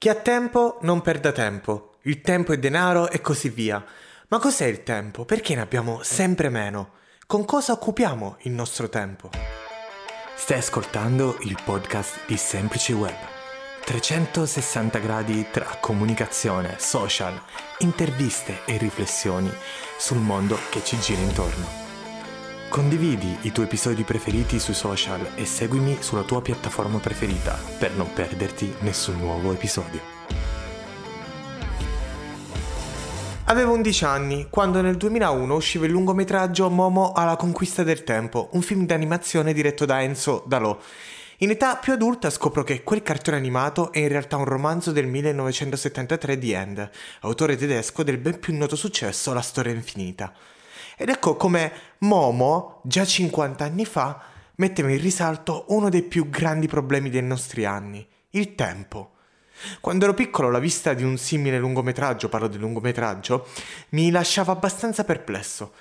Chi ha tempo non perda tempo, il tempo è denaro e così via. Ma cos'è il tempo? Perché ne abbiamo sempre meno? Con cosa occupiamo il nostro tempo? Stai ascoltando il podcast di Semplice Web. 360 gradi tra comunicazione, social, interviste e riflessioni sul mondo che ci gira intorno. Condividi i tuoi episodi preferiti sui social e seguimi sulla tua piattaforma preferita per non perderti nessun nuovo episodio. Avevo 11 anni quando nel 2001 usciva il lungometraggio Momo alla conquista del tempo, un film d'animazione diretto da Enzo Dalò. In età più adulta scopro che quel cartone animato è in realtà un romanzo del 1973 di End, autore tedesco del ben più noto successo La storia infinita. Ed ecco come Momo, già 50 anni fa, metteva in risalto uno dei più grandi problemi dei nostri anni, il tempo. Quando ero piccolo la vista di un simile lungometraggio, parlo del lungometraggio, mi lasciava abbastanza perplesso.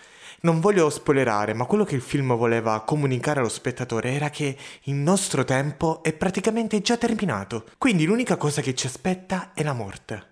Non voglio spoilerare, ma quello che il film voleva comunicare allo spettatore era che il nostro tempo è praticamente già terminato, quindi l'unica cosa che ci aspetta è la morte.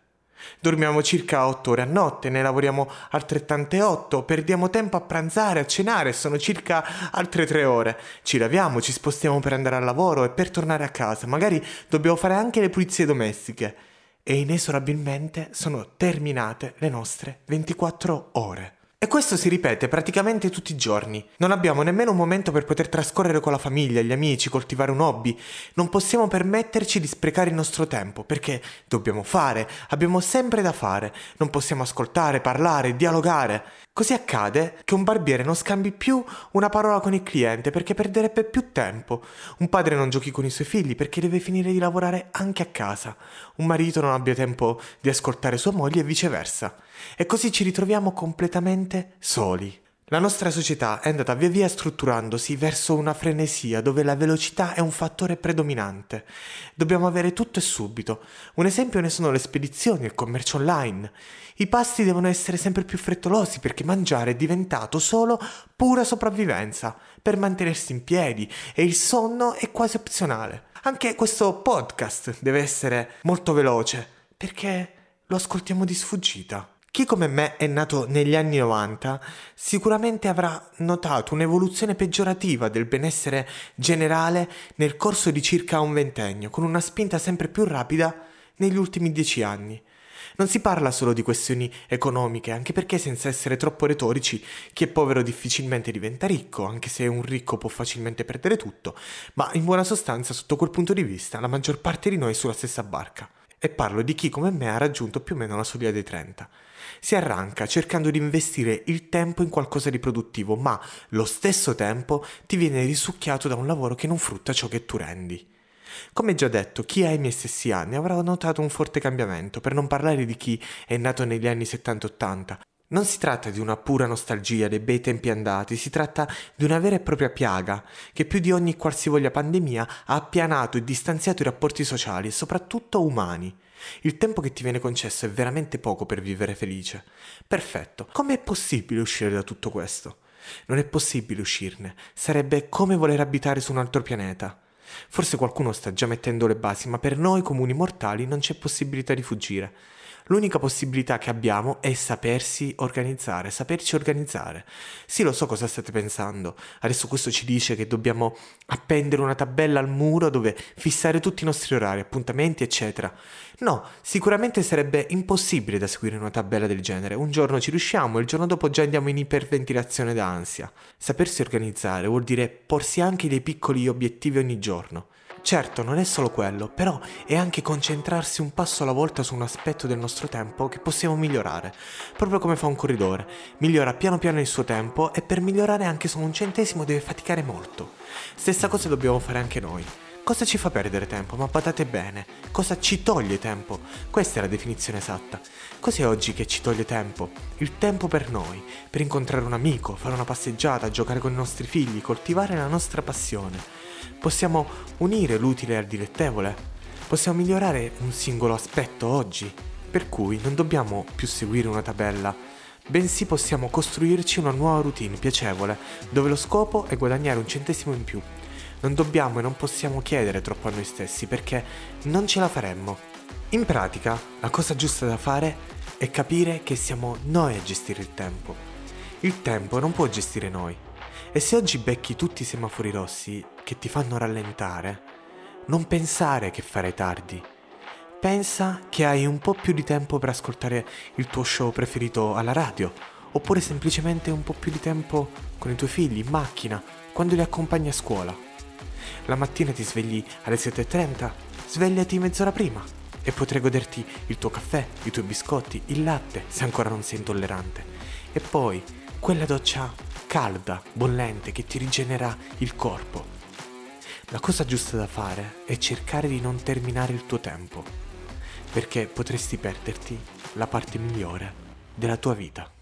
Dormiamo circa 8 ore a notte, ne lavoriamo altrettante 8, perdiamo tempo a pranzare, a cenare, sono circa altre 3 ore. Ci laviamo, ci spostiamo per andare al lavoro e per tornare a casa, magari dobbiamo fare anche le pulizie domestiche. E inesorabilmente sono terminate le nostre 24 ore. E questo si ripete praticamente tutti i giorni. Non abbiamo nemmeno un momento per poter trascorrere con la famiglia, gli amici, coltivare un hobby. Non possiamo permetterci di sprecare il nostro tempo, perché dobbiamo fare, abbiamo sempre da fare. Non possiamo ascoltare, parlare, dialogare. Così accade che un barbiere non scambi più una parola con il cliente perché perderebbe più tempo. Un padre non giochi con i suoi figli perché deve finire di lavorare anche a casa. Un marito non abbia tempo di ascoltare sua moglie e viceversa. E così ci ritroviamo completamente soli. La nostra società è andata via via strutturandosi verso una frenesia dove la velocità è un fattore predominante. Dobbiamo avere tutto e subito. Un esempio ne sono le spedizioni, il commercio online. I pasti devono essere sempre più frettolosi perché mangiare è diventato solo pura sopravvivenza per mantenersi in piedi e il sonno è quasi opzionale. Anche questo podcast deve essere molto veloce perché lo ascoltiamo di sfuggita. Chi come me è nato negli anni 90 sicuramente avrà notato un'evoluzione peggiorativa del benessere generale nel corso di circa un ventennio, con una spinta sempre più rapida negli ultimi dieci anni. Non si parla solo di questioni economiche, anche perché senza essere troppo retorici, chi è povero difficilmente diventa ricco, anche se un ricco può facilmente perdere tutto, ma in buona sostanza, sotto quel punto di vista, la maggior parte di noi è sulla stessa barca. E parlo di chi come me ha raggiunto più o meno la soglia dei 30 si arranca cercando di investire il tempo in qualcosa di produttivo, ma lo stesso tempo ti viene risucchiato da un lavoro che non frutta ciò che tu rendi. Come già detto, chi ha i miei stessi anni avrà notato un forte cambiamento, per non parlare di chi è nato negli anni 70-80. Non si tratta di una pura nostalgia dei bei tempi andati, si tratta di una vera e propria piaga che più di ogni qualsivoglia pandemia ha appianato e distanziato i rapporti sociali e soprattutto umani. Il tempo che ti viene concesso è veramente poco per vivere felice. Perfetto. Com'è possibile uscire da tutto questo? Non è possibile uscirne. Sarebbe come voler abitare su un altro pianeta. Forse qualcuno sta già mettendo le basi, ma per noi comuni mortali non c'è possibilità di fuggire. L'unica possibilità che abbiamo è sapersi organizzare, saperci organizzare. Sì, lo so cosa state pensando. Adesso questo ci dice che dobbiamo appendere una tabella al muro dove fissare tutti i nostri orari, appuntamenti, eccetera. No, sicuramente sarebbe impossibile da seguire una tabella del genere. Un giorno ci riusciamo, il giorno dopo già andiamo in iperventilazione d'ansia. Sapersi organizzare vuol dire porsi anche dei piccoli obiettivi ogni giorno. Certo, non è solo quello, però è anche concentrarsi un passo alla volta su un aspetto del nostro tempo che possiamo migliorare, proprio come fa un corridore. Migliora piano piano il suo tempo e per migliorare anche solo un centesimo deve faticare molto. Stessa cosa dobbiamo fare anche noi. Cosa ci fa perdere tempo? Ma badate bene, cosa ci toglie tempo? Questa è la definizione esatta. Cos'è oggi che ci toglie tempo? Il tempo per noi, per incontrare un amico, fare una passeggiata, giocare con i nostri figli, coltivare la nostra passione. Possiamo unire l'utile al dilettevole. Possiamo migliorare un singolo aspetto oggi. Per cui non dobbiamo più seguire una tabella, bensì possiamo costruirci una nuova routine piacevole, dove lo scopo è guadagnare un centesimo in più non dobbiamo e non possiamo chiedere troppo a noi stessi perché non ce la faremmo. In pratica, la cosa giusta da fare è capire che siamo noi a gestire il tempo. Il tempo non può gestire noi. E se oggi becchi tutti i semafori rossi che ti fanno rallentare, non pensare che farai tardi. Pensa che hai un po' più di tempo per ascoltare il tuo show preferito alla radio, oppure semplicemente un po' più di tempo con i tuoi figli in macchina, quando li accompagni a scuola. La mattina ti svegli alle 7.30, svegliati mezz'ora prima e potrai goderti il tuo caffè, i tuoi biscotti, il latte, se ancora non sei intollerante. E poi quella doccia calda, bollente, che ti rigenera il corpo. La cosa giusta da fare è cercare di non terminare il tuo tempo, perché potresti perderti la parte migliore della tua vita.